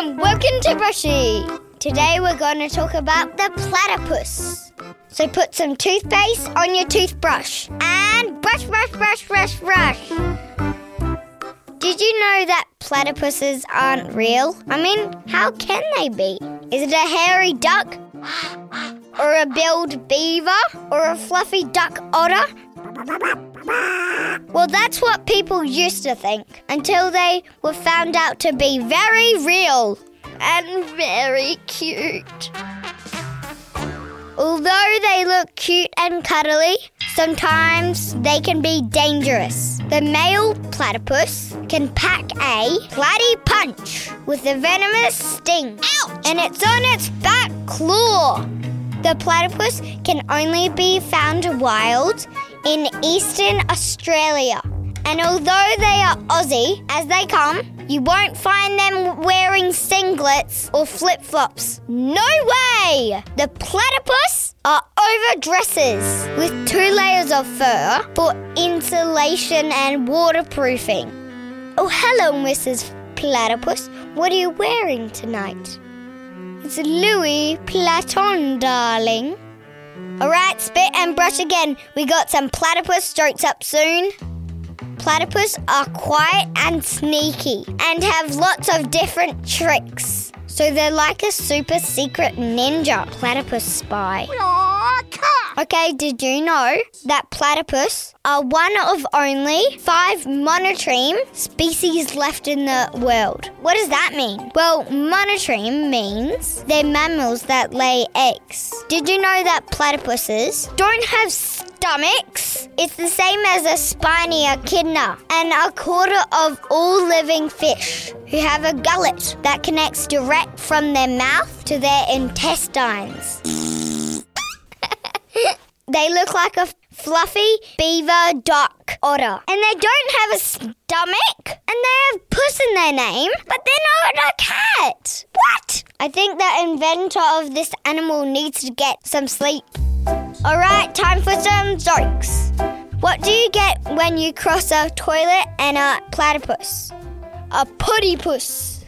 and welcome to Brushy. Today we're going to talk about the platypus. So put some toothpaste on your toothbrush and brush, brush, brush, brush, brush. Did you know that platypuses aren't real? I mean, how can they be? Is it a hairy duck? Or a billed beaver? Or a fluffy duck otter? Well, that's what people used to think until they were found out to be very real and very cute. Although they look cute and cuddly, sometimes they can be dangerous. The male platypus can pack a platy punch with a venomous sting. Ouch! And it's on its back claw. The platypus can only be found wild in eastern Australia. And although they are Aussie as they come, you won't find them wearing singlets or flip flops. No way! The platypus are overdresses with two layers of fur for insulation and waterproofing. Oh, hello, Mrs. Platypus. What are you wearing tonight? It's Louis Platon, darling. Alright, spit and brush again. We got some platypus jokes up soon. Platypus are quiet and sneaky and have lots of different tricks. So they're like a super secret ninja platypus spy. Okay, did you know that platypus are one of only five monotreme species left in the world? What does that mean? Well, monotreme means they're mammals that lay eggs. Did you know that platypuses don't have stomachs? It's the same as a spiny echidna and a quarter of all living fish who have a gullet that connects direct from their mouth to their intestines. They look like a fluffy beaver duck otter. And they don't have a stomach. And they have puss in their name, but they're not a cat. What? I think the inventor of this animal needs to get some sleep. Alright, time for some jokes. What do you get when you cross a toilet and a platypus? A puttypus.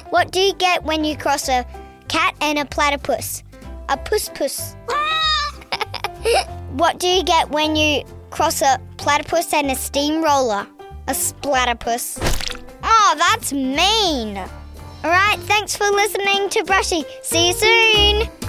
what do you get when you cross a cat and a platypus? A puss puss. what do you get when you cross a platypus and a steamroller? A splatterpus. Oh, that's mean. All right, thanks for listening to Brushy. See you soon.